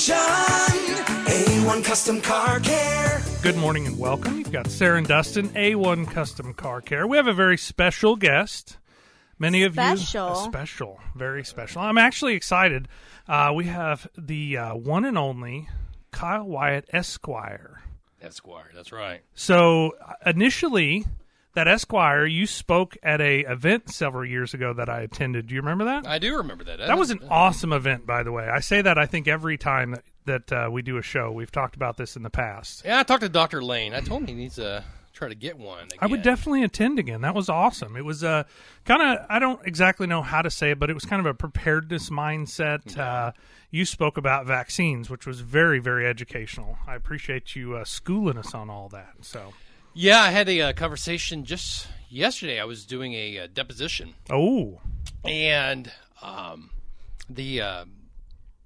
Station. A1 Custom Car Care. Good morning and welcome. You've got Sarah and Dustin, A1 Custom Car Care. We have a very special guest. Many of Special. you special, very special. I'm actually excited. Uh, we have the uh, one and only Kyle Wyatt Esquire. Esquire. That's right. So uh, initially, that Esquire, you spoke at a event several years ago that I attended. Do you remember that? I do remember that. That was an awesome event, by the way. I say that I think every time that, that uh, we do a show. We've talked about this in the past. Yeah, I talked to Doctor Lane. I told him he needs to try to get one. I would definitely attend again. That was awesome. It was uh, kind of, I don't exactly know how to say it, but it was kind of a preparedness mindset. Uh, you spoke about vaccines, which was very, very educational. I appreciate you uh, schooling us on all that. So, Yeah, I had a uh, conversation just yesterday. I was doing a uh, deposition, oh, and um, the uh,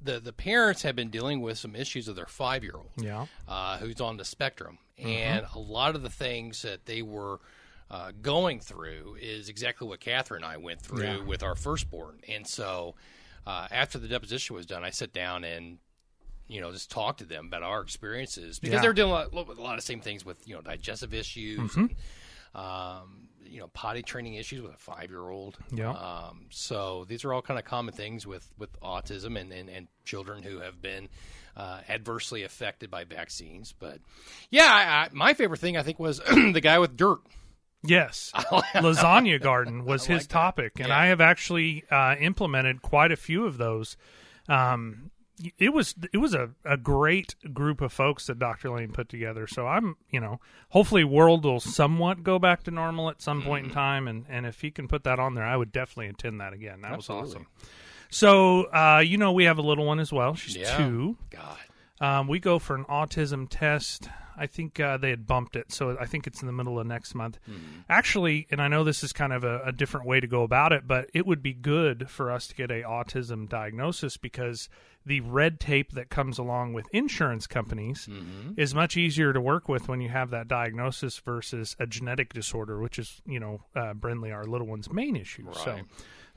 the the parents have been dealing with some issues of their five year old. yeah. uh, who's on the spectrum, Mm-hmm. and a lot of the things that they were uh, going through is exactly what Catherine and I went through Yeah. with our firstborn. And so, uh, after the deposition was done, I sat down and you know just talk to them about our experiences because Yeah. they're dealing a lot, with a lot of same things with you know digestive issues. Mm-hmm. And, um, you know, potty training issues with a five-year-old. Yeah. Um, so these are all kind of common things with with autism and and, and children who have been uh, adversely affected by vaccines. But yeah, I, I, my favorite thing I think was the guy with dirt. Yes, lasagna garden was his that. topic, and Yeah. I have actually uh, implemented quite a few of those. Um, it was it was a, a great group of folks that Dr. Lane put together. So I'm you know hopefully world will somewhat go back to normal at some point in Mm-hmm. time, and and if he can put that on there, I would definitely attend that again. That Absolutely. was awesome. So uh, you know we have a little one as well. She's Yeah. two. God, Um, we go for an autism test. I think uh, they had bumped it, so I think it's in the middle of next month. Actually, and I know this is kind of a, a different way to go about it, but it would be good for us to get a autism diagnosis because the red tape that comes along with insurance companies is much easier to work with when you have that diagnosis versus a genetic disorder, which is you know uh, Brindley, our little one's main issue. So.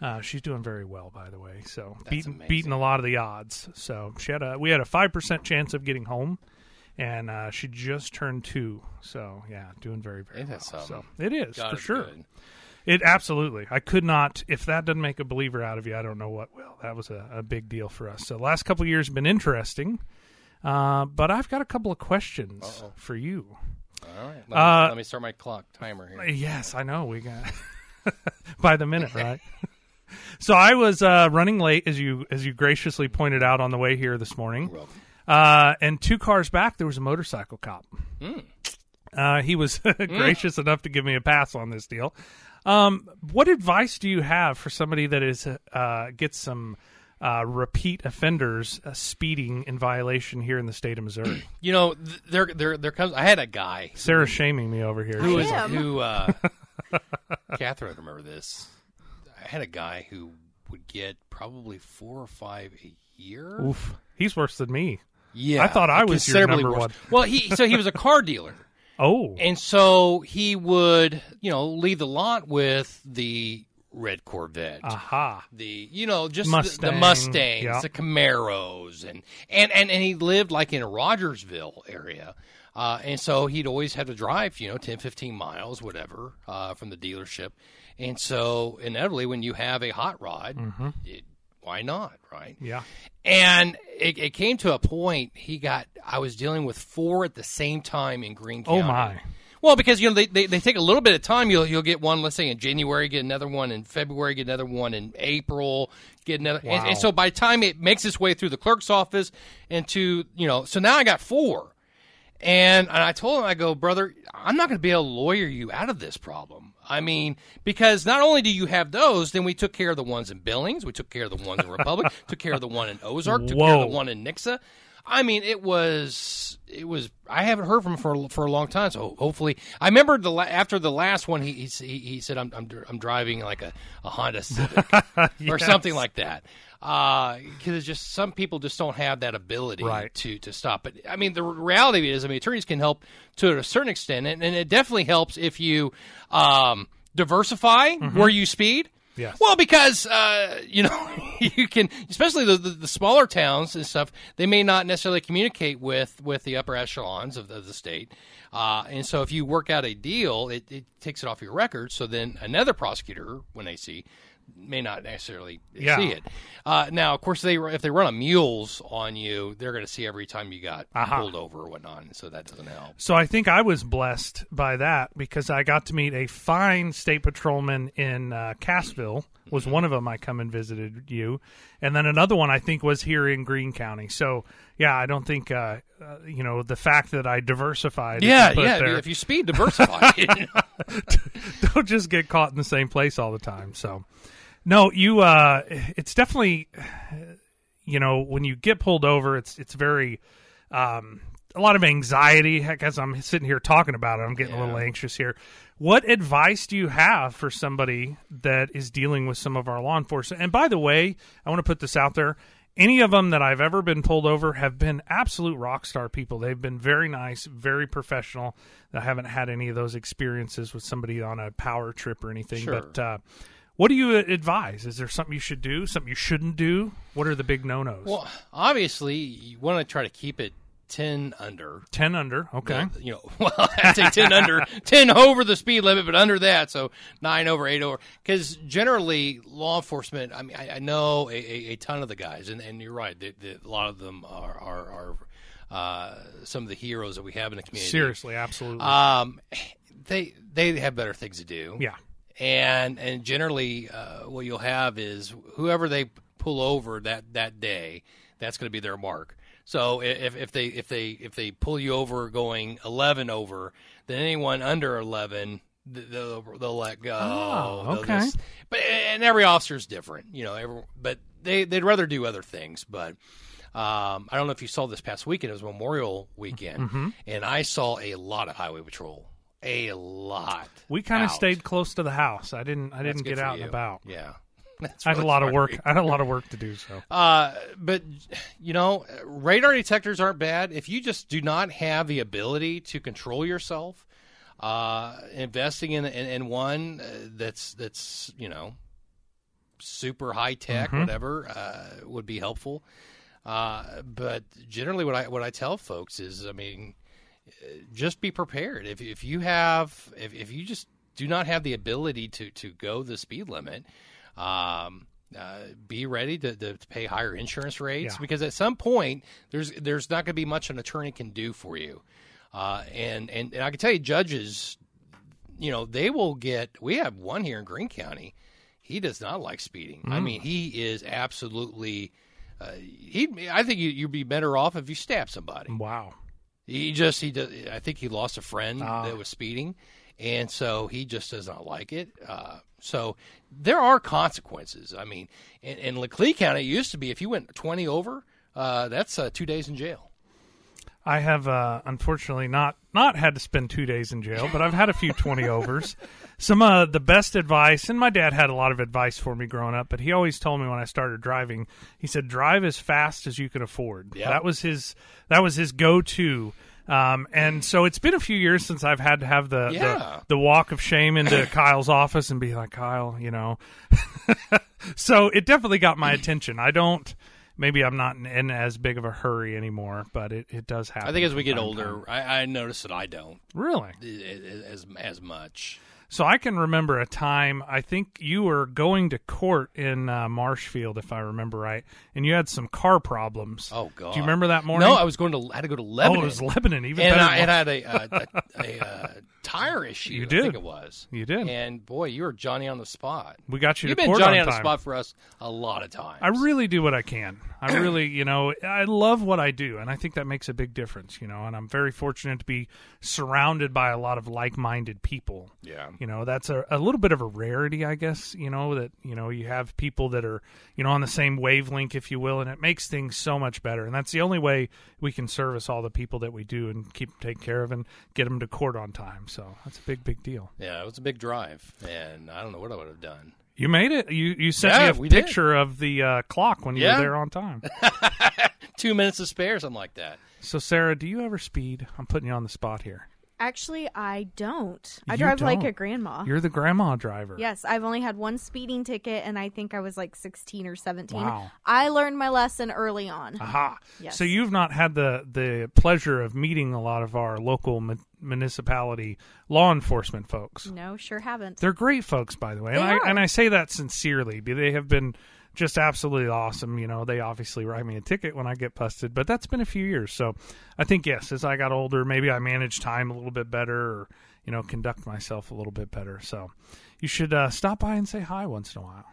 Uh, she's doing very well, by the way. So beating beating a lot of the odds. So she had a we had a five percent chance of getting home, and uh, she just turned two. So yeah, doing very very Ain't well. So it is God for sure. good. It absolutely. I could not. If that doesn't make a believer out of you, I don't know what will. That was a, a big deal for us. So last couple of years have been interesting. Uh, but I've got a couple of questions Uh-oh. for you. All right, let me, Uh, let me start my clock timer here. Yes, I know. We got by the minute, right? so I was uh, running late, as you as you graciously pointed out on the way here this morning. Uh, and two cars back, there was a motorcycle cop. Hmm. Uh, he was gracious enough to give me a pass on this deal. Um, what advice do you have for somebody that is uh, gets some uh, repeat offenders uh, speeding in violation here in the state of Missouri? You know, th- there, there, there comes. I had a guy Sarah shaming me over here. who I is am. who. Uh, Catherine, remember this. I had a guy who would get probably four or five a year. Oof, he's worse than me. Yeah, I thought I was your number worse. one. Well, he so he was a car dealer, Oh, and so he would you know leave the lot with the red Corvette. aha. the you know just Mustang, the, the Mustangs, yeah. the Camaros, and, and and and he lived like in a Rogersville area, uh, and so he'd always have to drive you know 10, 15 miles, whatever, uh, from the dealership, and so inevitably when you have a hot rod, Mm-hmm. it, why not, right? Yeah. And it, it came to a point he got I was dealing with four at the same time in Greene Oh my. Well, because you know they, they, they take a little bit of time. You'll you'll get one, let's say in January, get another one in February, get another one in April, get another. And, Wow. and so by the time it makes its way through the clerk's office and to you know, so now I got four, and, and I told him I go, brother, I'm not going to be able to lawyer you out of this problem. I mean, because not only do you have those, then we took care of the ones in Billings, we took care of the ones in Republic, took care of the one in Ozark, took care of the one in Nixa. I mean, it was it was. I haven't heard from him for for a long time. So hopefully, I remember the la- after the last one, he he, he said, "I'm I'm, I'm driving like a, a Honda Civic or Yes. something like that." Because it's just some people just don't have that ability Right. to to stop. But I mean, the reality is, I mean, attorneys can help to a certain extent, and, and it definitely helps if you um, diversify Mm-hmm. where you speed. Well, because uh, you know you can, especially the, the the smaller towns and stuff. They may not necessarily communicate with with the upper echelons of the, of the state, uh, and so if you work out a deal, it, it takes it off your record. So then another prosecutor, when they see, may not necessarily Yeah. see it. Uh, now, of course, they if they run a MULES on you, they're going to see every time you got Uh-huh. pulled over or whatnot, so that doesn't help. So I think I was blessed by that because I got to meet a fine state patrolman in uh, Cassville. Was one of them I come and visited you, and then another one I think was here in Greene County. So yeah, I don't think uh, uh, you know the fact that I diversified. Yeah, yeah. there- If you speed, diversify. don't just get caught in the same place all the time. So, no, you. Uh, it's definitely, you know, when you get pulled over, it's it's very, um, a lot of anxiety. Heck, as I'm sitting here talking about it, I'm getting a little anxious here. What advice do you have for somebody that is dealing with some of our law enforcement? And by the way, I want to put this out there. Any of them that I've ever been pulled over have been absolute rock star people. They've been very nice, very professional. I haven't had any of those experiences with somebody on a power trip or anything. Sure. But uh, what do you advise? Is there something you should do? Something you shouldn't do? What are the big no nos? well, obviously, you want to try to keep it ten under. Ten under. Okay. You know, well, I say ten under, ten over the speed limit, but under that, so nine over, eight over. Because generally, law enforcement. I mean, I, I know a, a, a ton of the guys, and, and you're right. That that a lot of them are are, are uh, some of the heroes that we have in the community. Seriously, absolutely. Um, they they have better things to do. yeah. And and generally uh, what you'll have is whoever they pull over that that day that's going to be their mark so if, if they if they if they pull you over going 11 over then anyone under eleven they'll, they'll let go Oh, okay. just- but and every officer's different you know every, but they they'd rather do other things but um, I don't know if you saw this past weekend. It was Memorial Weekend, Mm-hmm. and I saw a lot of highway patrol. A lot. We kind of stayed close to the house. I didn't. I didn't get out and about. Yeah. That's I had a lot of work. I had a lot of work to do. So Uh, but you know, radar detectors aren't bad if you just do not have the ability to control yourself. Uh, investing in, in in one uh, that's that's you know super high tech, Mm-hmm. whatever, uh, would be helpful. Uh, but generally, what I what I tell folks is, I mean, just be prepared. If if you have if if you just do not have the ability to to go the speed limit, um, uh, be ready to, to, to pay higher insurance rates Yeah. because at some point there's there's not going to be much an attorney can do for you. Uh, and, and and I can tell you, judges, you know, they will get. We have one here in Greene County. He does not like speeding. I mean, he is absolutely. Uh, he, I think you, you'd be better off if you stab somebody. wow. He just he does. I think he lost a friend Ah. that was speeding, and so he just does not like it. Uh, so there are consequences. I mean, in, in Laclede County, it used to be if you went twenty over, uh, that's uh, two days in jail. I have uh, unfortunately not not had to spend two days in jail, but I've had a few twenty overs. Some uh, the best advice, and my dad had a lot of advice for me growing up, but he always told me when I started driving, he said, "Drive as fast as you can afford." Yeah. That was his that was his go to. Um, and so it's been a few years since I've had to have the Yeah. the, the walk of shame into Kyle's office and be like, Kyle, you know. so it definitely got my attention. I don't. Maybe I'm not in, in as big of a hurry anymore, but it, it does happen. I think as we get older, I, I notice that I don't really. as as much. So I can remember a time. I think you were going to court in uh, Marshfield, if I remember right, and you had some car problems. Oh God! Do you remember that morning? No, I was going to. I had to go to Lebanon. oh, it was Lebanon. Even and better. I, I had a, a, a, a, uh tire issue. You I did. think it was. You did. And boy, you were Johnny on the spot. we got you You've to been court Johnny on on the spot for us a lot of times. I really do what I can. I really, you know, I love what I do, and I think that makes a big difference, you know. And I'm very fortunate to be surrounded by a lot of like-minded people. Yeah. You know, that's a, a little bit of a rarity, I guess. You know that you know you have people that are you know on the same wavelength, if you will, and it makes things so much better. And that's the only way we can service all the people that we do and keep them taken care of and get them to court on time. So that's a big, big deal. Yeah, it was a big drive, and I don't know what I would have done. You made it. You you sent Yeah, me a did. picture of the uh, clock when you Yeah. were there on time. Two minutes to spare, something like that. So, Sarah, do you ever speed? I'm putting you on the spot here. Actually, I don't. I You drive like don't. a grandma. You're the grandma driver. Yes, I've only had one speeding ticket, and I think I was like 16 or 17. Wow. I learned my lesson early on. Aha. Yes. So you've not had the the pleasure of meeting a lot of our local mu- municipality law enforcement folks. No, sure haven't. They're great folks, by the way, They and I are. and I say that sincerely. They have been just absolutely awesome. You know, they obviously write me a ticket when I get busted, but that's been a few years. So I think yes, as I got older, maybe I managed time a little bit better, or you know, conduct myself a little bit better. So you should uh, stop by and say hi once in a while.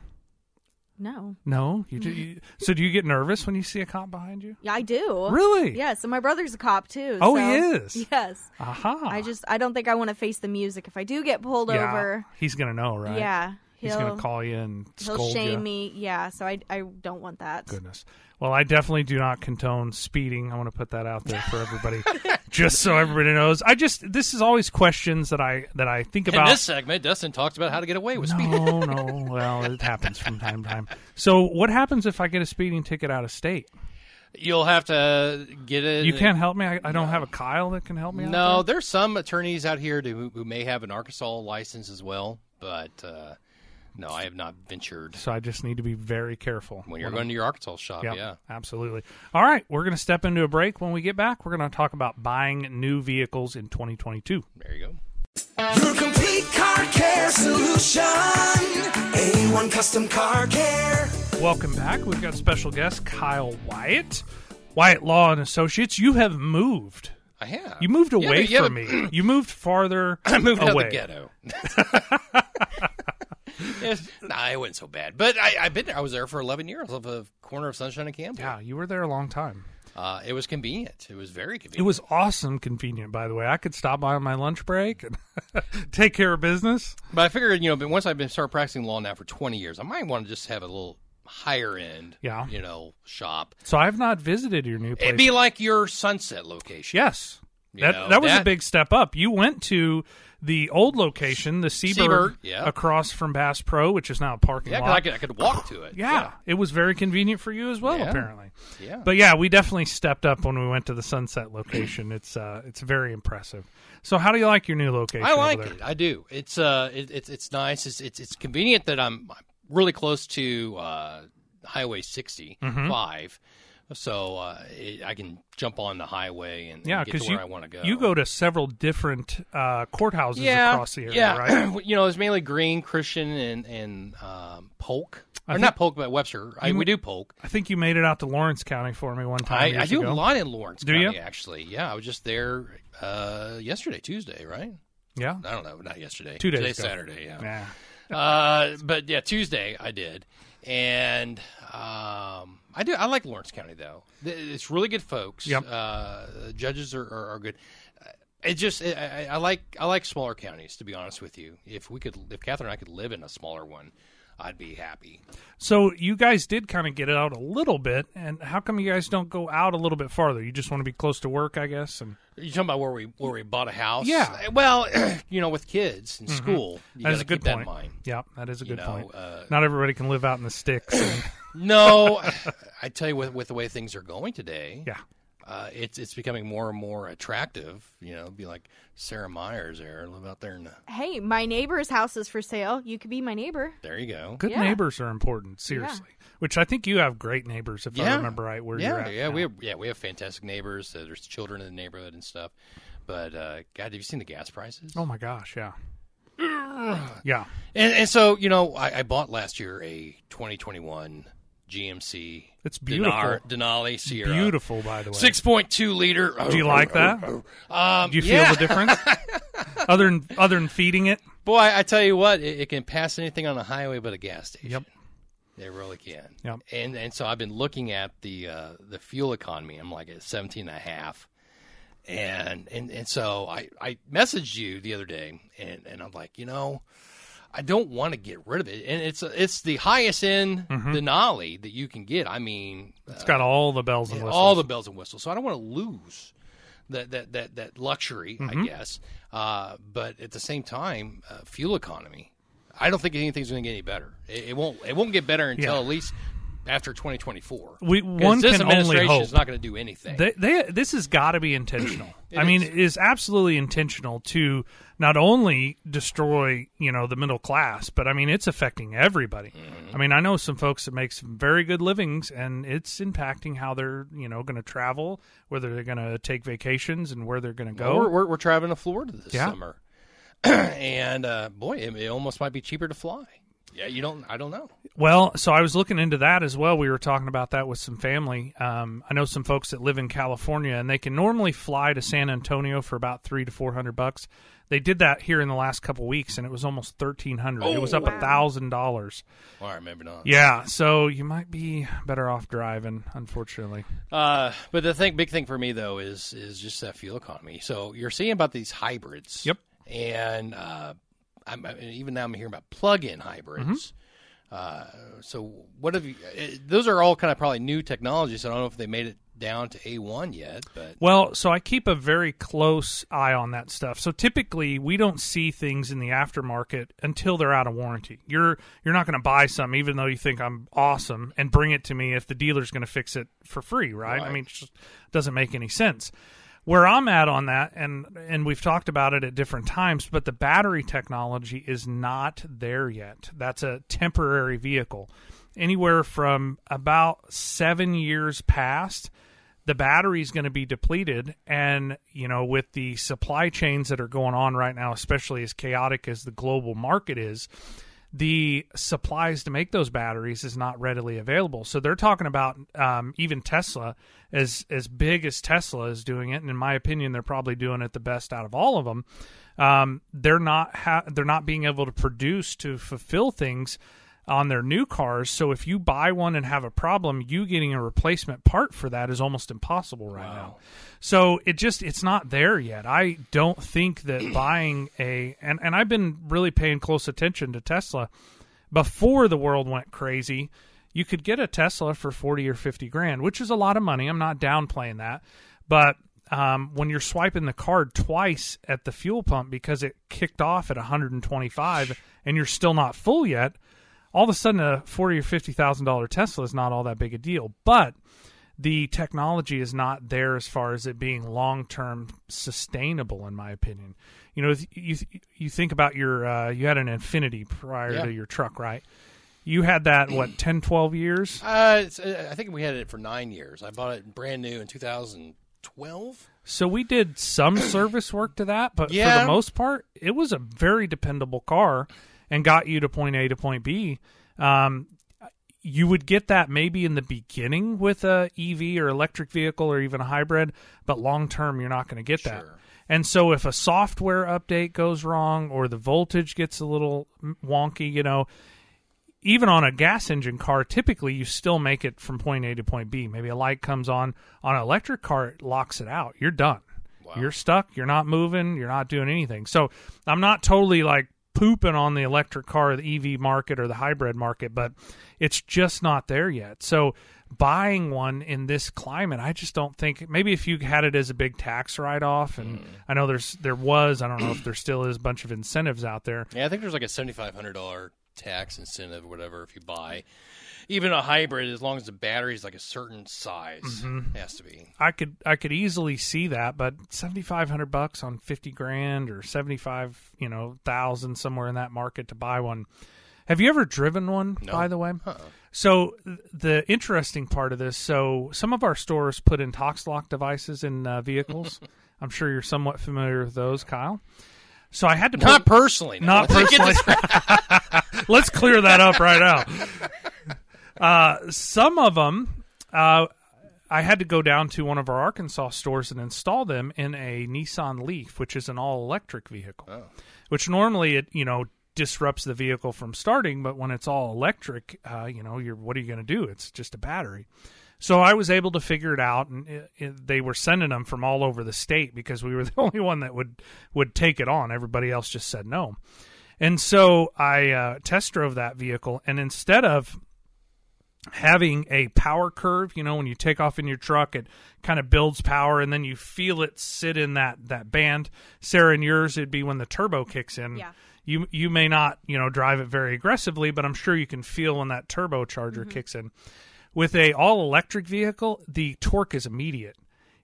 No. No, you, do, you so do you get nervous when you see a cop behind you? Yeah, I do. Really? Yes, and my brother's a cop too. Oh, so- he is? Yes. Aha. I just I don't think I want to face the music. If I do get pulled yeah, over, He's gonna know, right? yeah, He's he'll gonna call you and he'll shame you. me. Yeah, so I I don't want that. Goodness. Well, I definitely do not condone speeding. I want to put that out there for everybody, just so everybody knows. I just this is always questions that I that I think In about. this segment, Dustin talks about how to get away with speeding. no, no. Well, it happens from time to time. So, what happens if I get a speeding ticket out of state? You'll have to get it. You can't help me. I, I don't have a Kyle that can help me. out No, there? there's some attorneys out here who, who may have an Arkansas license as well, but uh, no, I have not ventured. So I just need to be very careful When you're I'm- going to your Arkansas shop, Yep, yeah. absolutely. All right, we're going to step into a break. When we get back, we're going to talk about buying new vehicles in 2022. There you go. Your complete car care solution. A1 Custom Car Care. Welcome back. We've got special guest Kyle Wyatt, Wyatt Law and Associates. You have moved. I have. You moved Yeah, away but- yeah, from but- me. You moved farther I moved out of away. the ghetto. Yes, nah, it wasn't so bad. But I, I've been there. I was there for 11 years off the corner of Sunshine and Campbell. Yeah, you were there a long time. Uh, it was convenient. It was very convenient. It was awesome, convenient. By the way, I could stop by on my lunch break and take care of business. But I figured, you know, once I've been started practicing law now for 20 years, I might want to just have a little higher end, Yeah. you know, shop. So I've not visited your new place. It'd be like your Sunset location. yes, You that know, that was a big step up. You went to the old location, the Seabird, Seabird, yeah. across from Bass Pro, which is now a parking Yeah, lot. I could, I could walk to it. yeah, it was very convenient for you as well, Yeah. apparently. Yeah. But yeah, we definitely stepped up when we went to the Sunset location. It's uh, it's very impressive. So, how do you like your new location? I like it. I do. It's uh, it, it's it's nice. It's, it's it's convenient that I'm really close to uh, Highway 65, Mm-hmm. So uh, it, I can jump on the highway and, and Yeah, get because to you where I want to go. you go to several different uh, courthouses yeah, across the area, yeah. right? you know, it's mainly Greene, Christian, and and um, Polk. I or think- not Polk, but Webster. I, You- we do Polk. I think you made it out to Lawrence County for me one time. I, I do ago. a lot in Lawrence Do County, you? actually. Yeah, I was just there uh, yesterday, Tuesday, right? Yeah, I don't know, not yesterday. Two days Today's ago. Saturday, yeah. yeah. uh, but yeah, Tuesday I did, and um, I do. I like Lawrence County though. It's really good folks. Yep. Uh, judges are, are, are good. Uh, It just I, I- I like I like smaller counties to be honest with you. If we could, if Catherine and I could live in a smaller one, I'd be happy. So you guys did kind of get it out a little bit, and how come you guys don't go out a little bit farther? You just want to be close to work, I guess. And You talking about where we where we bought a house? Yeah. Mm-hmm. Well, you know, with kids in school, you that is a good that point. in mind. Yeah, that is a good know, point. uh, Not everybody can live out in the sticks. and- No, I tell you, with with the way things are going today, yeah, uh, it's it's becoming more and more attractive. You know, be like Sarah Myers there, live out there in the. Hey, my neighbor's house is for sale. You could be my neighbor. There you go. good Yeah. neighbors are important. Seriously, which I think you have great neighbors, if I Yeah. remember right. Where yeah, you're at yeah, now. we have yeah we have fantastic neighbors. Uh, there's children in the neighborhood and stuff. But uh, God, have you seen the gas prices? Oh my gosh, yeah, yeah. And, and so you know, I, I bought last year a 2021 GMC. It's beautiful. Denali Sierra. Beautiful, by the way. Six point two liter. Do you like that? Um, Do you feel yeah. the difference? other than other than feeding it, Boy, I tell you what, it, it can pass anything on the highway but a gas station. Yep. They really can. Yep. And and so I've been looking at the uh, the fuel economy. I'm like at 17 and a half. And and and so I I messaged you the other day and and I'm like, you know, I don't want to get rid of it. And it's it's the highest end Denali that you can get. I mean, it's got all the bells and whistles. all the bells and whistles. So I don't want to lose that that that that luxury, Mm-hmm. I guess. Uh, but at the same time, uh, fuel economy. I don't think anything's going to get any better. It, it won't. It won't get better until Yeah. at least after 2024. We- one this can only administration hope. is not going to do anything. They, they, this has got to be intentional. I mean, is. it is absolutely intentional to not only destroy, you know, the middle class, but I mean, it's affecting everybody. Mm-hmm. I mean, I know some folks that make some very good livings, and it's impacting how they're, you know, going to travel, whether they're going to take vacations, and where they're going to go. We're, we're, we're traveling to Florida this Yeah. summer, and uh, boy, it, it almost might be cheaper to fly. Yeah, you don't. I don't know. Well, so I was looking into that as well. We were talking about that with some family. Um, I know some folks that live in California, and they can normally fly to San Antonio for about three to four hundred bucks. They did that here in the last couple weeks, and it was almost thirteen hundred. it was up a thousand dollars. All right, maybe not. Yeah, so you might be better off driving, unfortunately. Uh, but the thing, big thing for me though, is is just that fuel economy. So you're seeing about these hybrids. Yep. And uh, I'm, I- even now I'm hearing about plug-in hybrids. Mm-hmm. Uh, so what have you? uh those are all kind of probably new technologies. I don't know if they made it down to A1 yet, but Well, so I keep a very close eye on that stuff. So typically, we don't see things in the aftermarket until they're out of warranty. You're you're not going to buy some, even though you think I'm awesome, and bring it to me if the dealer's going to fix it for free, right? I mean, it just doesn't make any sense. Where I'm at on that, and and we've talked about it at different times, but the battery technology is not there yet. That's a temporary vehicle. Anywhere from about seven years past, the battery is going to be depleted and you know with the supply chains that are going on right now especially as chaotic as the global market is the supplies to make those batteries is not readily available. So they're talking about um, even tesla as as big as tesla is doing it and in my opinion they're probably doing it the best out of all of them. Um, they're not ha- they're not being able to produce to fulfill things on their new cars. So if you buy one and have a problem, you getting a replacement part for that is almost impossible right now. So it just it's not there yet. I don't think that buying a and and I've been really paying close attention to Tesla before the world went crazy. You could get a Tesla for 40 or 50 grand, which is a lot of money. I'm not downplaying that. But um, when you're swiping the card twice at the fuel pump because it kicked off at 125 and you're still not full yet, all of a sudden a forty or fifty thousand dollar Tesla is not all that big a deal. But the technology is not there as far as it being long term sustainable, in my opinion. You know, you you think about your uh, you had an Infiniti prior Yeah. to your truck, right? You had that what 10, 12 years. uh, uh, I think we had it for nine years. I bought it brand new in 2012. So we did some service work to that, but for the most part, it was a very dependable car and got you to point A to point B. Um, you would get that maybe in the beginning with a EV or electric vehicle or even a hybrid, but long term you're not going to get that. And so if a software update goes wrong or the voltage gets a little wonky, you know, even on a gas engine car, typically you still make it from point A to point B. Maybe a light comes on. On an electric car, it locks it out. You're done. You're stuck. You're not moving. You're not doing anything. So I'm not totally like pooping on the electric car, the EV market, or the hybrid market, but it's just not there yet. So buying one in this climate, I just don't think. Maybe if you had it as a big tax write off, and hmm. I know there's there was, I don't know if there still is a bunch of incentives out there. Yeah, I think there's like a seventy-five hundred dollar tax incentive, or whatever, if you buy even a hybrid, as long as the battery is like a certain size, Mm-hmm. has to be. I could I could easily see that, but seventy five hundred bucks on fifty grand or seventy five you know thousand somewhere in that market to buy one. Have you ever driven one? No. By the way, Uh-uh. so the interesting part of this, so some of our stores put in Tox lock devices in uh, vehicles. I'm sure you're somewhat familiar with those, Kyle. So I had to put, Not personally. no. not personally. Let's clear that up right now. Uh, some of them, uh, I had to go down to one of our Arkansas stores and install them in a Nissan Leaf, which is an all-electric vehicle. Which normally it you know disrupts the vehicle from starting, but when it's all electric, uh, you know, you're what are you going to do? It's just a battery. So I was able to figure it out, and it, it, they were sending them from all over the state because we were the only one that would would take it on. Everybody else just said no. And so I uh, test drove that vehicle, and instead of having a power curve, you know, when you take off in your truck, it kind of builds power, and then you feel it sit in that that band. Sarah, in yours, it'd be when the turbo kicks in. Yeah. You you may not you know drive it very aggressively, but I'm sure you can feel when that turbocharger mm-hmm. kicks in. with a all electric vehicle, the torque is immediate.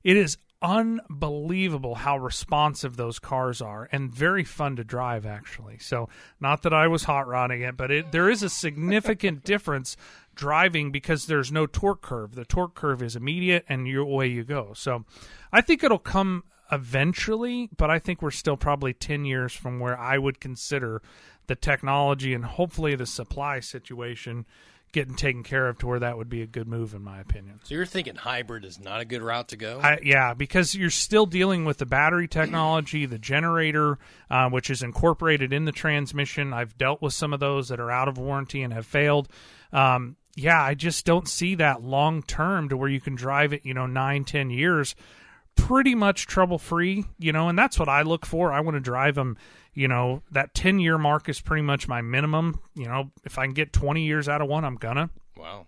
It is unbelievable how responsive those cars are and very fun to drive actually. So, not that I was hot rodding it, but it, there is a significant difference driving because there's no torque curve. The torque curve is immediate and you away you go. So, I think it'll come eventually, but I think we're still probably 10 years from where I would consider the technology and hopefully the supply situation getting taken care of to where that would be a good move in my opinion. So you're thinking hybrid is not a good route to go? I, yeah, because you're still dealing with the battery technology, the generator, uh, which is incorporated in the transmission. I've dealt with some of those that are out of warranty and have failed. Um, yeah, I just don't see that long term to where you can drive it, you know, nine, ten years pretty much trouble free, you know, and that's what I look for. I want to drive them, you know, that 10 year mark is pretty much my minimum. You know, if I can get 20 years out of one, I'm gonna. wow.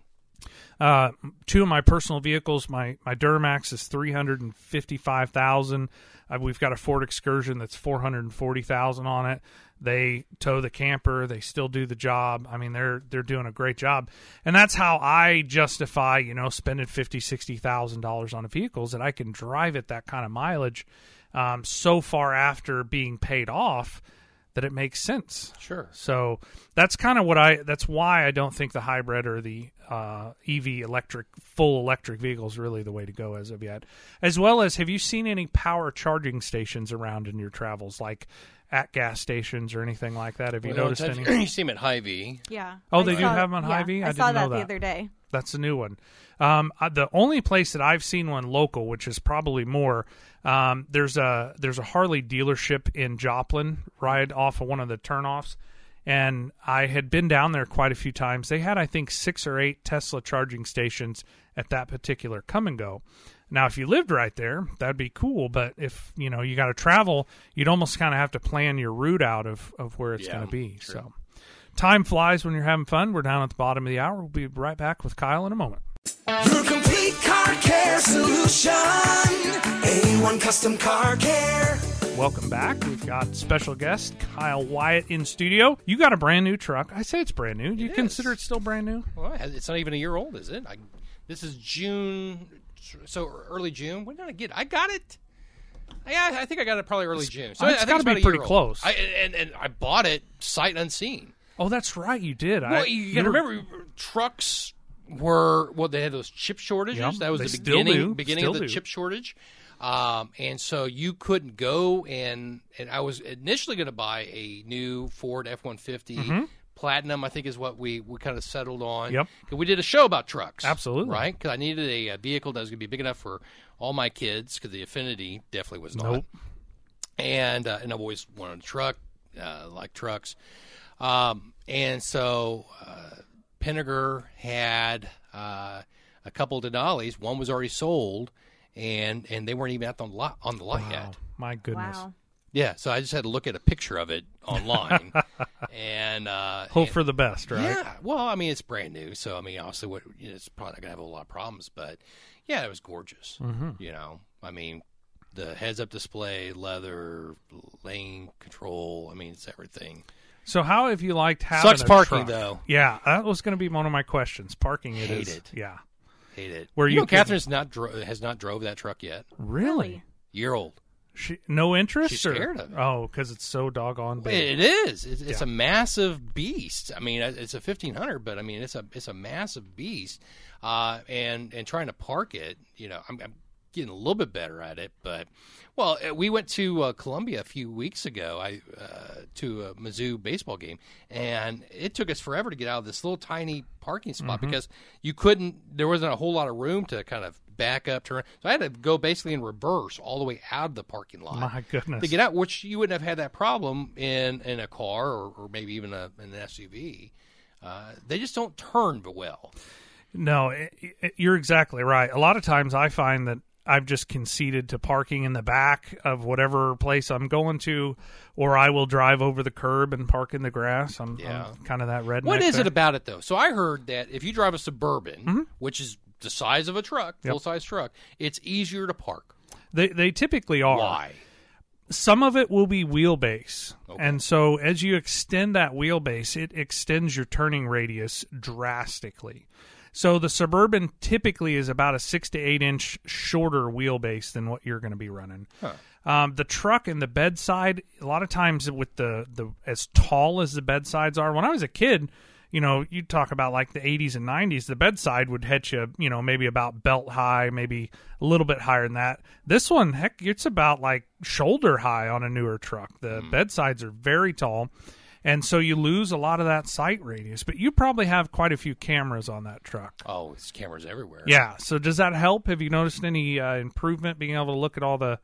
Uh, two of my personal vehicles, my my Duramax is three hundred and fifty five thousand. Uh, we've got a Ford Excursion that's four hundred and forty thousand on it. They tow the camper. They still do the job. I mean, they're they're doing a great job, and that's how I justify you know spending fifty sixty thousand dollars on a vehicle that I can drive it that kind of mileage um, so far after being paid off that it makes sense. Sure. So that's kind of what I. That's why I don't think the hybrid or the uh, EV electric full electric vehicle is really the way to go as of yet. As well as, have you seen any power charging stations around in your travels, like at gas stations or anything like that? Have you Well, noticed sometimes any? you see them at Hy-Vee. Yeah. Oh, I they do saw- have 'em on yeah, Hy-Vee? I I, saw didn't know that, that. the other day. That's a new one. Um, the only place that I've seen one local, which is probably more, um, there's a there's a Harley dealership in Joplin, right off of one of the turnoffs, and I had been down there quite a few times. They had, I think, six or eight Tesla charging stations at that particular come and go. Now, if you lived right there, that'd be cool. But if you know you got to travel, you'd almost kind of have to plan your route out of of where it's Yeah, going to be. true. So, time flies when you're having fun. We're down at the bottom of the hour. We'll be right back with Kyle in a moment. Your complete car care solution. A1 Custom Car Care. Welcome back. We've got special guest Kyle Wyatt in studio. You got a brand new truck. I say it's brand new. Do you It consider it still brand new? Well, it's not even a year old, is it? I, this is June, so early June. When did I get? it? I got it. Yeah, I think I got it probably early June. So it's I think gotta be pretty close. I, and and I bought it sight unseen. Oh, that's right. You did. Well, I, you got to remember, trucks were well. They had those chip shortages. Yeah, that was the beginning beginning still of the do. chip shortage. Um, and so you couldn't go and and I was initially going to buy a new Ford F one fifty Platinum. I think is what we we kind of settled on. Mm-hmm. Yep. 'Cause we did a show about trucks. Absolutely. right. Because I needed a, a vehicle that was going to be big enough for all my kids. Because the Infiniti definitely was not Nope. and uh, and I've always wanted a truck, uh, like trucks, um, and so uh, had uh, a couple of Denali's. One was already sold, and and they weren't even at the lot on the lot Wow. yet. My goodness. Wow. Yeah, so I just had to look at a picture of it online, and uh, Hope and- for the best, right? yeah. Well, I mean, it's brand new, so I mean, obviously, what you know, it's probably not gonna have a lot of problems, but yeah, it was gorgeous. Mm-hmm. You know, I mean, the heads-up display, leather, lane control. I mean, it's everything. So, how have you liked having Sucks a parking, truck? though. Yeah, that was going to be one of my questions. Parking, it Hate is. it. Yeah. Hate it. Where you, you know, Catherine's not dro- has not drove that truck yet. Really? Year old. She, no interest? She's or- scared of it. Oh, because it's so doggone big. It is. It's, it's Yeah. a massive beast. I mean, it's a fifteen hundred, but I mean, it's a it's a massive beast. Uh, and and trying to park it, you know, I'm, I'm getting a little bit better at it. But well, uh, we went to uh, Columbia a few weeks ago. I uh, to a Mizzou baseball game, and it took us forever to get out of this little tiny parking spot Mm-hmm. because you couldn't. There wasn't a whole lot of room to kind of back up, turn. So I had to go basically in reverse all the way out of the parking lot My goodness. to get out, which you wouldn't have had that problem in in a car or, or maybe even a, an SUV. Uh, they just don't turn well. No, it, it- you're exactly right. A lot of times I find that I've just conceded to parking in the back of whatever place I'm going to, or I will drive over the curb and park in the grass. I'm, Yeah. I'm kind of that redneck. What is there. it about it though? So I heard that if you drive a suburban, Mm-hmm. which is the size of a truck, full size truck, it's easier to park. They they typically are. Why? Some of it will be wheelbase, and so as you extend that wheelbase, it extends your turning radius drastically. So the Suburban typically is about a six to eight inch shorter wheelbase than what you're going to be running. Um, the truck and the bedside, a lot of times with the the as tall as the bedsides are. When I was a kid, you know, you talk about like the 80s and 90s, the bedside would hit you, you know, maybe about belt high, maybe a little bit higher than that. This one, heck, it's about like shoulder high on a newer truck. The bedsides are very tall. And so you lose a lot of that sight radius, but you probably have quite a few cameras on that truck. Oh, it's cameras everywhere. Yeah. So does that help? Have you noticed any uh, improvement being able to look at all the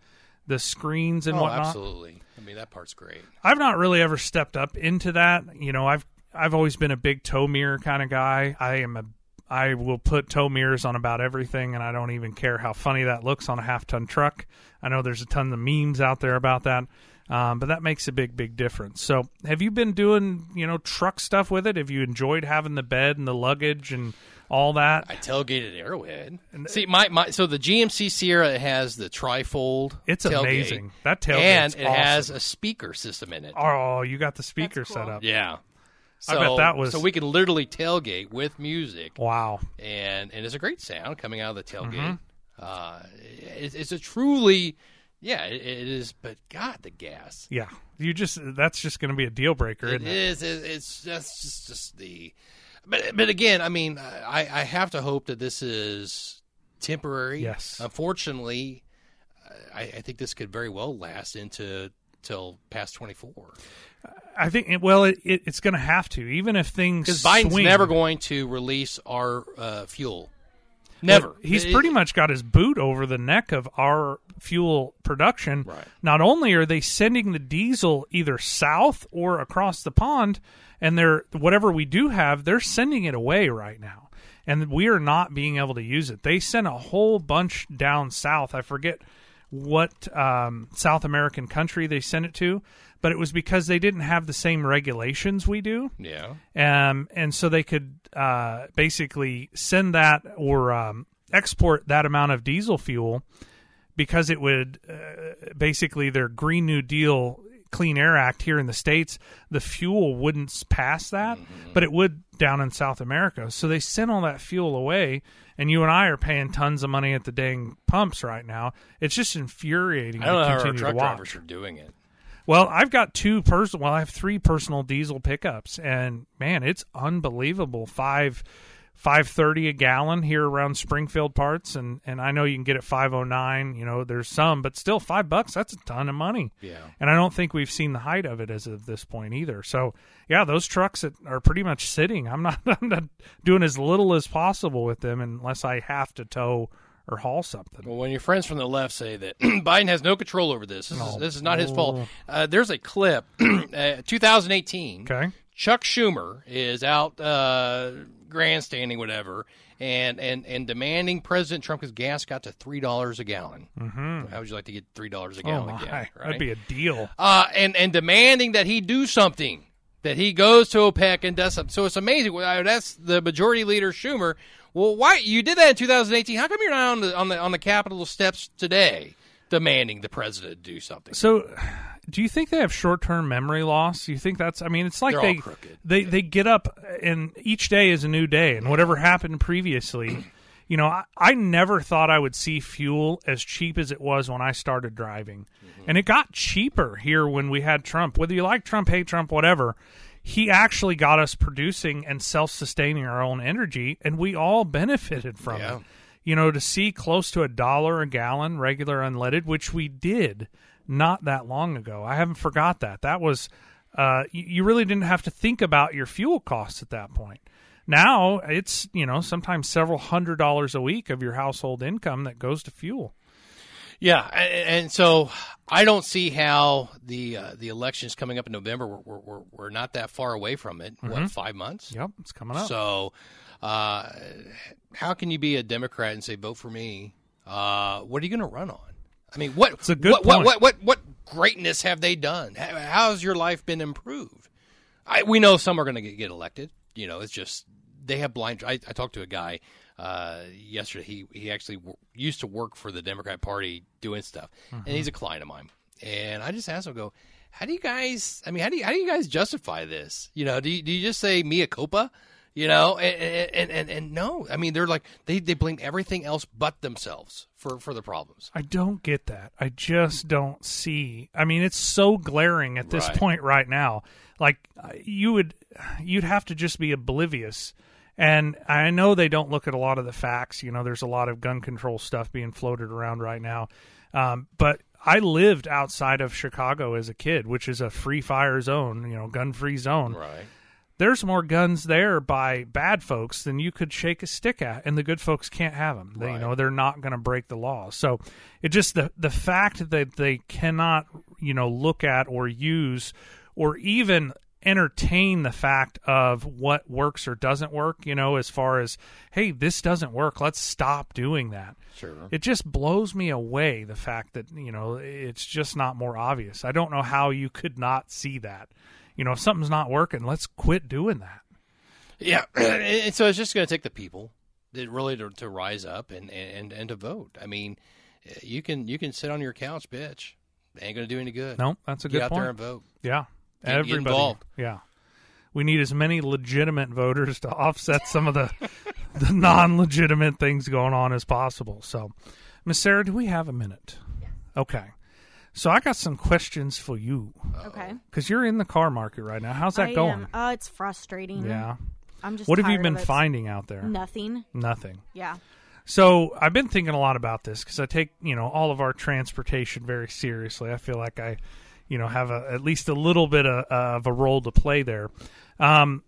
the screens and Oh, whatnot? absolutely. I mean, that part's great. I've not really ever stepped up into that. You know, I've I've always been a big tow mirror kind of guy. I am a I will put tow mirrors on about everything, and I don't even care how funny that looks on a half ton truck. I know there's a ton of memes out there about that, um, but that makes a big big difference. So, have you been doing you know truck stuff with it? Have you enjoyed having the bed and the luggage and all that? I tailgated Arrowhead. See, my, my so the GMC Sierra has the trifold. It's tailgate, amazing. That tailgate's and it has a speaker system in it. Oh, you got the speaker That's set up. Yeah. I bet that was- so we could literally tailgate with music, Wow. and and it's a great sound coming out of the tailgate. Mm-hmm. Uh, it, it's a truly, yeah, it, it is. But God, the gas. Yeah. You just that's just going to be a deal breaker, It isn't it? is. It, it's just, just just the. But but again, I mean, I I have to hope that this is temporary. Yes. Unfortunately, I, I think this could very well last into till past twenty four I think well, it, it, it's going to have to, even if things because Biden's swing. never going to release our uh, fuel. Never. He's It- pretty much got his boot over the neck of our fuel production. Right. Not only are they sending the diesel either south or across the pond, and they're whatever we do have, they're sending it away right now, and we are not being able to use it. They sent a whole bunch down south. I forget what um, South American country they sent it to, but it was because they didn't have the same regulations we do Yeah. um, and so they could uh, basically send that or um, export that amount of diesel fuel because it would uh, basically their Green New Deal Clean Air Act here in the states, the fuel wouldn't pass that, but it would down in South America. So they sent all that fuel away, and you and I are paying tons of money at the dang pumps right now. It's just infuriating I don't know how our truck drivers are doing it. Well, I've got two personal. Well, I have three personal diesel pickups, and man, it's unbelievable. Five, five thirty a gallon here around Springfield parts, and and I know you can get it five oh nine. You know, there's some, but still five bucks. That's a ton of money. Yeah. And I don't think we've seen the height of it as of this point either. So yeah, those trucks that are pretty much sitting. I'm not. I'm not doing as little as possible with them unless I have to tow or haul something. Well, when your friends from the left say that Biden has no control over this, this, is, this is not his fault. Uh, there's a clip, uh, 2018. Okay. Chuck Schumer is out uh, grandstanding, whatever, and, and, and demanding President Trump because gas got to three dollars a gallon. Mm-hmm. How would you like to get three dollars a Oh gallon my, again? Right? that'd be a deal. uh, and and demanding that he do something, that he goes to OPEC and does something. So it's amazing. That's the majority leader Schumer. Well, why you did that in 2018? How come you're not on the on the on the Capitol steps today, demanding the president do something? So, do you think they have short-term memory loss? You think that's? I mean, it's like They're all they crooked. they they get up and each day is a new day, and whatever happened previously. You know, I, I never thought I would see fuel as cheap as it was when I started driving, mm-hmm. and it got cheaper here when we had Trump. Whether you like Trump, hate Trump, whatever, he actually got us producing and self-sustaining our own energy, and we all benefited from Yeah. it you know, to see close to a dollar a gallon regular unleaded, which we did not that long ago. I haven't forgot that. That was uh, you really didn't have to think about your fuel costs at that point. Now it's you know sometimes several hundred dollars a week of your household income that goes to fuel. Yeah, and so I don't see how the uh, the elections coming up in November. We're, we're, we're, not that far away from it. What five months? Yep, it's coming up. So, uh, how can you be a Democrat and say vote for me? Uh, what are you going to run on? I mean, what? It's a good what, what, point. what what what greatness have they done? How, how's your life been improved? I, we know some are going to get, get elected. You know, it's just they have blind. I, I talked to a guy uh, yesterday. He he actually w- used to work for the Democrat Party doing stuff, and he's a client of mine. And I just asked him, "Go, how do you guys? I mean, how do you, how do you guys justify this? You know, do you, do you just say mea culpa? You know, and, and and and no, I mean they're like they they blame everything else but themselves for for the problems. I don't get that. I just don't see. I mean, it's so glaring at this Right. point right now. Like uh, you would, you'd have to just be oblivious. And I know they don't look at a lot of the facts. You know, there's a lot of gun control stuff being floated around right now. Um, but I lived outside of Chicago as a kid, which is a free fire zone, you know, gun free zone Right. there's more guns there by bad folks than you could shake a stick at, and the good folks can't have them. They, you know, they're not going to break the law. So it just the the fact that they cannot, you know, look at or use or even entertain the fact of what works or doesn't work. You know, as far as hey, this doesn't work, let's stop doing that. Sure. It just blows me away the fact that you know it's just not more obvious. I don't know how you could not see that. You know, if something's not working, let's quit doing that. Yeah, and so it's just going to take the people that really to, to rise up and, and and to vote. I mean, eh, you can you can sit on your couch, bitch. Ain't going to do any good. No, that's a Get good out point. there and vote. yeah, Get- get everybody. involved. Yeah, we need as many legitimate voters to offset some of the the non-legitimate things going on as possible. So, Miss Sarah, do we have a minute? Okay. So I got some questions for you Okay. because you're in the car market right now. How's that I going? am- Oh, it's frustrating. Yeah. I'm just. What have you been finding out there? Nothing. Nothing. Yeah. So I've been thinking a lot about this because I take you know all of our transportation very seriously. I feel like I, you know, have a, at least a little bit of, of a role to play there. Um,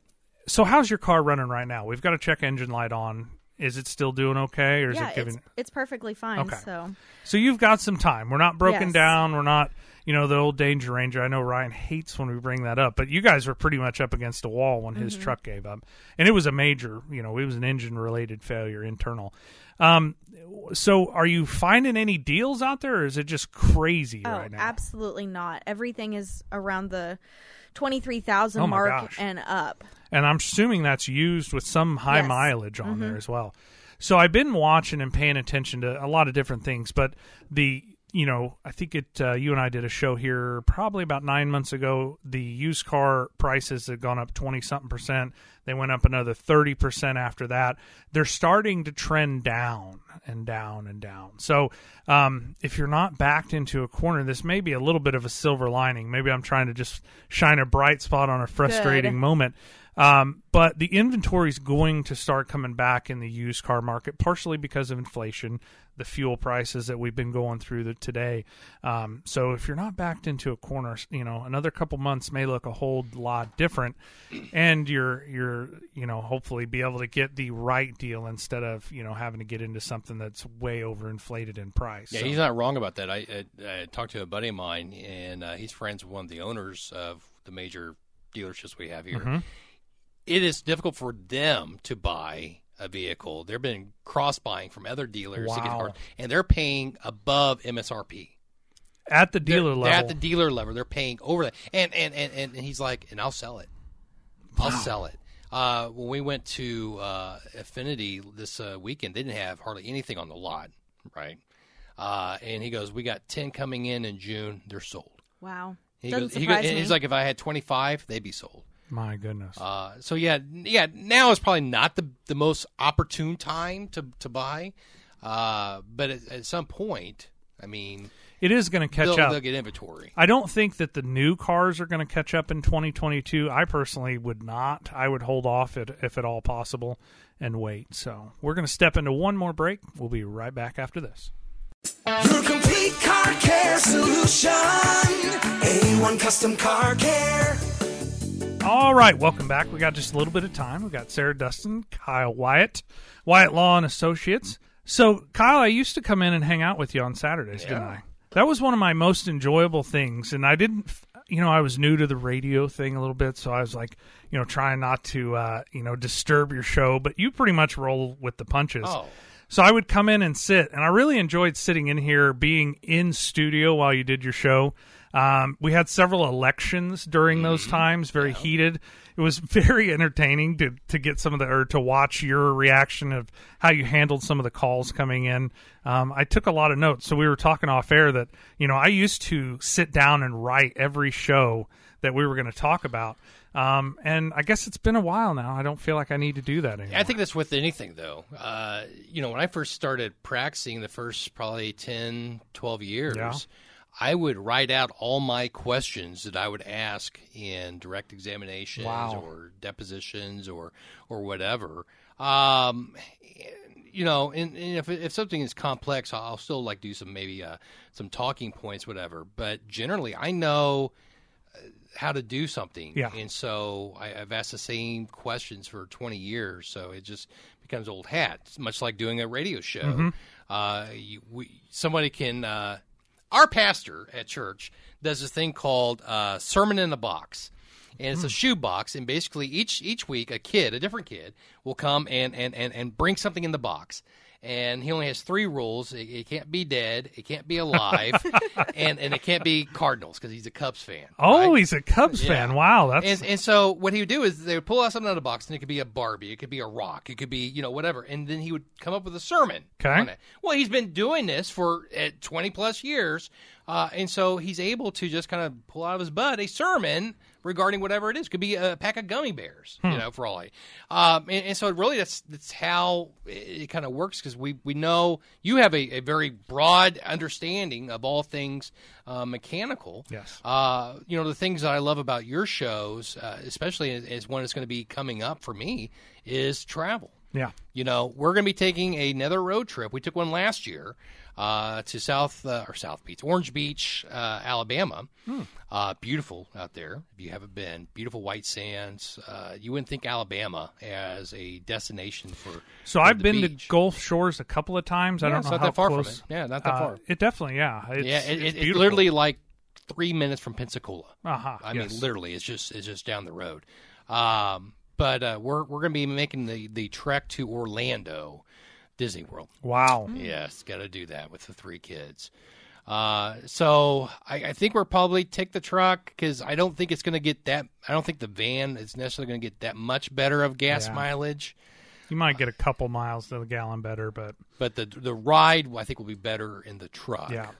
so how's your car running right now? We've got a check engine light on. Is it still doing okay, or is yeah. it giving? It's, it's perfectly fine. Okay. So So you've got some time. We're not broken Yes. down. We're not, you know, the old Danger Ranger. I know Ryan hates when we bring that up, but you guys were pretty much up against a wall when his truck gave up, and it was a major, you know, it was an engine-related failure internal. Um, so are you finding any deals out there, or is it just crazy oh, right now? absolutely not. Everything is around the twenty three thousand Oh my mark gosh. and up. and I'm assuming that's used with some high Yes. Mm-hmm. mileage on there as well. So I've been watching and paying attention to a lot of different things, but the you know I think it uh, you and I did a show here probably about nine months ago. The used car prices have gone up twenty something percent. They went up another thirty percent after that. They're starting to trend down and down and down. So um, if you're not backed into a corner, this may be a little bit of a silver lining. Maybe I'm trying to just shine a bright spot on a frustrating moment. Um, but the inventory is going to start coming back in the used car market, partially because of inflation, the fuel prices that we've been going through the, today. Um, so if you're not backed into a corner, you know, another couple months may look a whole lot different, and you're you're you know hopefully be able to get the right deal instead of you know having to get into something that's way overinflated in price. Yeah, So- he's not wrong about that. I, I, I talked to a buddy of mine, and uh, he's friends with one of the owners of the major dealerships we have here. Mm-hmm. It is difficult for them to buy a vehicle. They've been cross buying from other dealers to get Wow. hard, and they're paying above MSRP. at the They're- dealer they're level. at the dealer level, they're paying over that. And and, and, and he's like, and I'll sell it. I'll sell it. Uh, when we went to uh, Infiniti this uh, weekend, they didn't have hardly anything on the lot, right? Uh, and he goes, "We got ten coming in in June. They're sold." Wow. He Doesn't goes, he surprise goes, me. he's like, "If I had twenty five, they'd be sold." My goodness. Uh, so yeah, yeah. Now is probably not the the most opportune time to to buy, uh, but at, at some point, I mean, it is going to catch they'll, up. they'll get inventory. I don't think that the new cars are going to catch up in 2022. I personally would not. I would hold off it, if at all possible and wait. So we're going to step into one more break. We'll be right back after this. Your complete car care solution. A1 Custom Car Care. All right, welcome back. We got just a little bit of time. We got Sarah Dustin, Kyle Wyatt, Wyatt Law and Associates. So, Kyle, I used to come in and hang out with you on Saturdays, didn't I? That was one of my most enjoyable things, and I didn't, you know, I was new to the radio thing a little bit, so I was like, you know, trying not to, uh, you know, disturb your show. But you pretty much roll with the punches. Oh. So I would come in and sit, and I really enjoyed sitting in here, being in studio while you did your show. Um, we had several elections during those times, very heated. It was very entertaining to to get some of the or to watch your reaction of how you handled some of the calls coming in. Um, I took a lot of notes. So we were talking off air that you know I used to sit down and write every show that we were going to talk about. Um, and I guess it's been a while now. I don't feel like I need to do that anymore. I think that's with anything, though. Uh, you know, when I first started practicing the first probably 10, 12 years, Yeah. I would write out all my questions that I would ask in direct examinations Wow. or depositions or or whatever. Um, you know, and, and if if something is complex, I'll still like do some maybe uh, some talking points, whatever. But generally, I know uh, how to do something. Yeah. And so I, I've asked the same questions for 20 years. So it just becomes old hat. It's much like doing a radio show. Mm-hmm. Uh, you, we, somebody can, uh, our pastor at church does this thing called uh, Sermon in a Box. And Hmm. it's a shoe box, and basically each each week a kid, a different kid, will come and and, and, and bring something in the box. And he only has three rules: it, it can't be dead, it can't be alive, and and it can't be Cardinals because he's a Cubs fan. oh, right? he's a Cubs Yeah. fan. Wow, that's And, and so what he would do is they would pull out something out of the box, and it could be a Barbie, it could be a rock, it could be you know whatever, and then he would come up with a sermon. Okay. on it. Well, he's been doing this for uh, twenty plus years, uh, and so he's able to just kind of pull out of his butt a sermon regarding whatever it is. Could be a pack of gummy bears, Hmm. you know, for all I. Um, and, and so really, that's that's how it, it kind of works because we we know you have a, a very broad understanding of all things uh, mechanical. Yes. Uh, you know, the things that I love about your shows, uh, especially as, as one that's going to be coming up for me, is travel. yeah. You know, we're going to be taking another road trip. We took one last year uh, to South uh, or South Beach, Orange Beach, uh, Alabama. Hmm. Uh, beautiful out there. If you haven't been, beautiful white sands. Uh, you wouldn't think Alabama as a destination for. So for I've bknow beach. to Gulf Shores a couple of times. I don't it's know not how that far from close. it. Yeah, not that far. It definitely, yeah. It's, yeah, it's, it, it, it's literally like three minutes from Pensacola. Uh-huh, I yes. mean, literally, it's just it's just down the road. Um, but uh, we're we're going to be making the the trek to Orlando, Disney World. Wow. Yes, got to do that with the three kids. Uh, so I, I think we're probably take the truck because I don't think it's going to get that. I don't think the van is necessarily going to get that much better of gas Yeah. mileage. You might get a couple miles to the gallon better, but But the the ride I think will be better in the truck. yeah.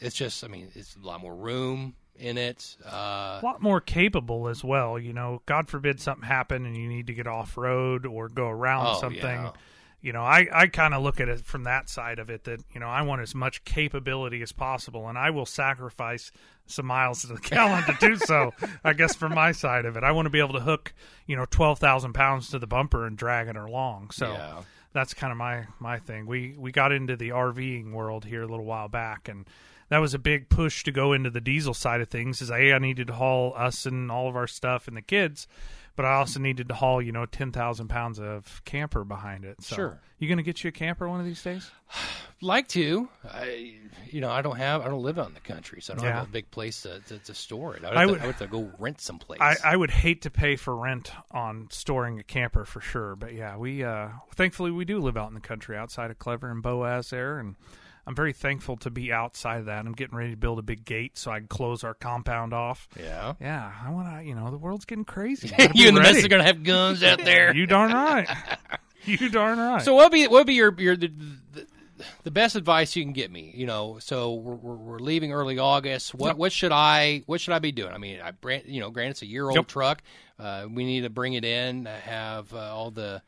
it's just I mean it's a lot more room in it. Uh, A lot more capable as well. You know, God forbid something happen and you need to get off road or go around Oh, something. yeah. You know, I, I kind of look at it from that side of it that, you know, I want as much capability as possible and I will sacrifice some miles to the gallon to do so, I guess, from my side of it. I want to be able to hook, you know, 12,000 pounds to the bumper and drag it along. So Yeah. that's kind of my, my thing. We, we got into the RVing world here a little while back and that was a big push to go into the diesel side of things is I needed to haul us and all of our stuff and the kids, but I also needed to haul, you know, 10,000 pounds of camper behind it. So Sure. You going to get you a camper one of these days? like to. I, you know, I don't have. I don't live out in the country, so I don't Yeah. have a big place to, to, to store it. I would, I have would- to, I would have to go rent someplace. I, I would hate to pay for rent on storing a camper for sure, but yeah, we uh, thankfully we do live out in the country outside of Clever and Boaz there, and I'm very thankful to be outside of that. I'm getting ready to build a big gate so I can close our compound off. yeah. Yeah, I want to. You know, the world's getting crazy. You and the missus are gonna have guns out there. You darn right. you darn right. So what be what be your your the, the, the best advice you can get me? You know, so we're, we're, we're leaving early August. What Yep. what should I what should I be doing? I mean, I you know, granted it's a year old Yep. truck. Uh, we need to bring it in, have uh, all the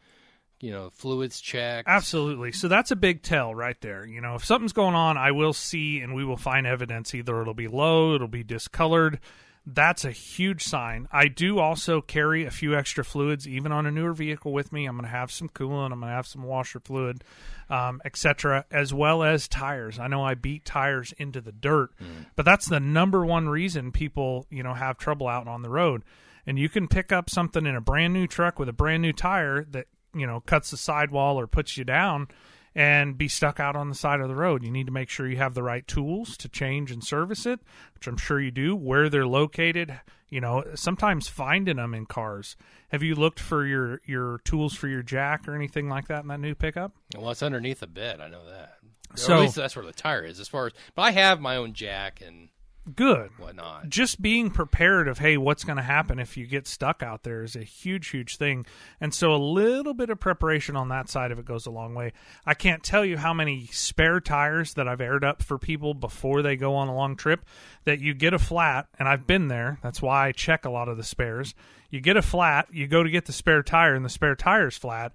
you know fluids checked. Absolutely. So that's a big tell right there. You know, if something's going on, I will see and we will find evidence. Either it'll be low, it'll be discolored. That's a huge sign. I do also carry a few extra fluids, even on a newer vehicle with me. I'm going to have some coolant, I'm going to have some washer fluid, um, etc., as well as tires. I know I beat tires into the dirt, but that's the number one reason people, you know, have trouble out on the road. And you can pick up something in a brand new truck with a brand new tire that you know cuts the sidewall or puts you down and be stuck out on the side of the road. You need to make sure you have the right tools to change and service it, which I'm sure you do, where they're located, you know, sometimes finding them in cars. Have you looked for your your tools for your jack or anything like that in that new pickup? Well, it's underneath the bed. I know that. Or So- at least that's where the tire is. As far as, but I have my own jack and Good. whatnot. just being prepared of hey what's going to happen if you get stuck out there is a huge huge thing. And so a little bit of preparation on that side of it goes a long way. I can't tell you how many spare tires that i've aired up for people before they go on a long trip that you get a flat and i've been there. That's why i check a lot of the spares. You get a flat you go to get the spare tire and the spare tire's flat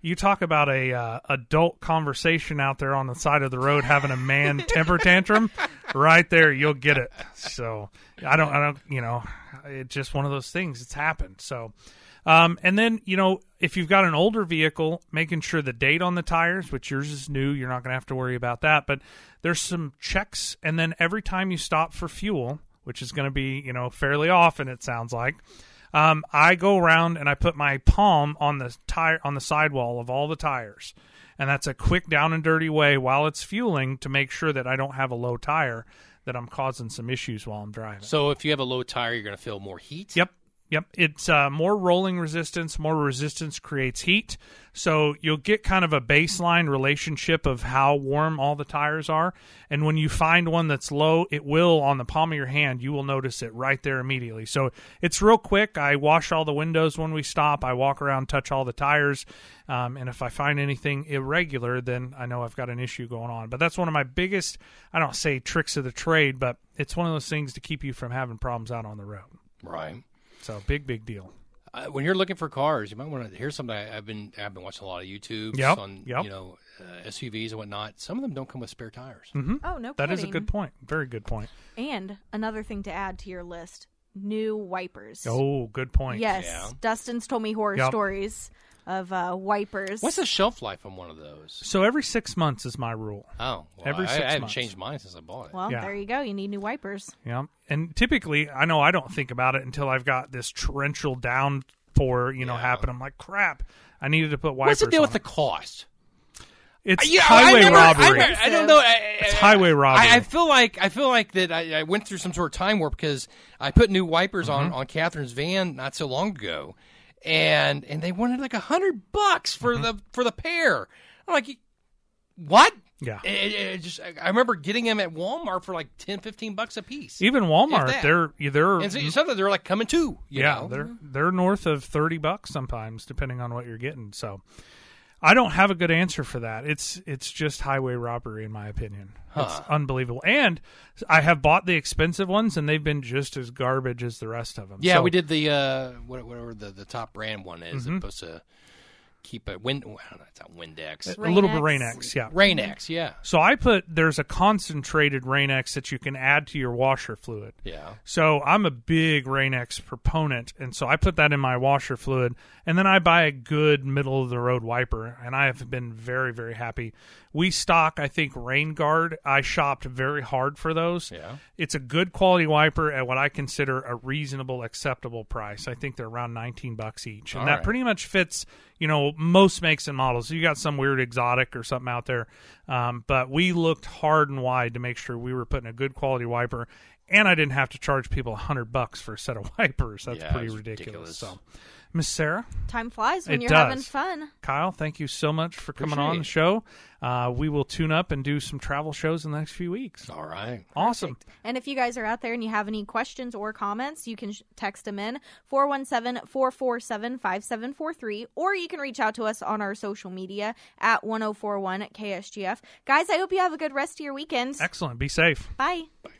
you talk about a uh, adult conversation out there on the side of the road having a man temper tantrum right there you'll get it. So i don't i don't you know it's just one of those things it's happened. So um, and then you know if you've got an older vehicle making sure the date on the tires which yours is new you're not going to have to worry about that but there's some checks and then every time you stop for fuel which is going to be you know fairly often it sounds like um, I go around and I put my palm on the tire on the sidewall of all the tires, and that's a quick down and dirty way while it's fueling to make sure that I don't have a low tire that I'm causing some issues while I'm driving. So if you have a low tire, you're going to feel more heat. Yep. Yep. It's uh, more rolling resistance. More resistance creates heat. So you'll get kind of a baseline relationship of how warm all the tires are. And when you find one that's low, it will, on the palm of your hand, you will notice it right there immediately. So it's real quick. I wash all the windows when we stop. I walk around, touch all the tires. Um, and if I find anything irregular, then I know I've got an issue going on. But that's one of my biggest, I don't say tricks of the trade, but it's one of those things to keep you from having problems out on the road. Right. So big, big deal. Uh, when you're looking for cars, you might want to hear something. I, I've been I've been watching a lot of YouTube Yep, on yep. you know uh, SUVs and whatnot. Some of them don't come with spare tires. Oh no, That is a good point. Very good point. And another thing to add to your list: new wipers. Oh, good point. yes, Yeah. Dustin's told me horror Yep. stories of uh, wipers. What's the shelf life on one of those? So every six months is my rule. Oh, well, Every I, six I haven't months. changed mine since I bought it. well, Yeah. there you go. You need new wipers. Yeah. And typically, I know I don't think about it until I've got this torrential downpour, you know, Yeah. happen. I'm like, crap, I needed to put wipers What's the deal with on the it. cost? It's Yeah, I highway never- I robbery. never- I, don't know. I- It's I- highway robbery. I, I feel like I feel like that I, I went through some sort of time warp because I put new wipers Mm-hmm. on on Catherine's van not so long ago, and and they wanted like a hundred bucks for Mm-hmm. the for the pair. I'm like, what? Yeah. It, it- just I remember getting them at Walmart for like 10, 15 bucks a piece. Even Walmart, they're they're and so, sometimes they're like coming too. Yeah, know? they're they're north of thirty bucks sometimes, depending on what you're getting. So, I don't have a good answer for that. It's it's just highway robbery, in my opinion. It's unbelievable. And I have bought the expensive ones, and they've been just as garbage as the rest of them. Yeah, So- we did the uh, whatever the, the top brand one is. Mm-hmm. Supposed to keep a wind. I don't know, it's not Windex. a little bit Rain-X. Rain-X, yeah. Rain-X, yeah, So I put there's a concentrated Rain-X that you can add to your washer fluid. yeah. So I'm a big Rain-X proponent, and so I put that in my washer fluid, and then I buy a good middle of the road wiper, and I have been very very happy. We stock, I think, Rain Guard. I shopped very hard for those. Yeah. It's a good quality wiper at what I consider a reasonable, acceptable price. I think they're around 19 bucks each, and All that right. pretty much fits, you know, most makes and models. You got some weird exotic or something out there, um, but we looked hard and wide to make sure we were putting a good quality wiper, and I didn't have to charge people a 100 bucks for a set of wipers. That's Yeah, pretty ridiculous. ridiculous. So, Miss Sarah, Time flies when It you're having fun. Kyle, thank you so much for coming Appreciate on the it. show. Uh, we will tune up and do some travel shows in the next few weeks. All right. Awesome. And if you guys are out there and you have any questions or comments, you can sh- text them in 417 447 5743, or you can reach out to us on our social media at 1041 KSGF. Guys, I hope you have a good rest of your weekend. Excellent. Be safe. Bye. Bye.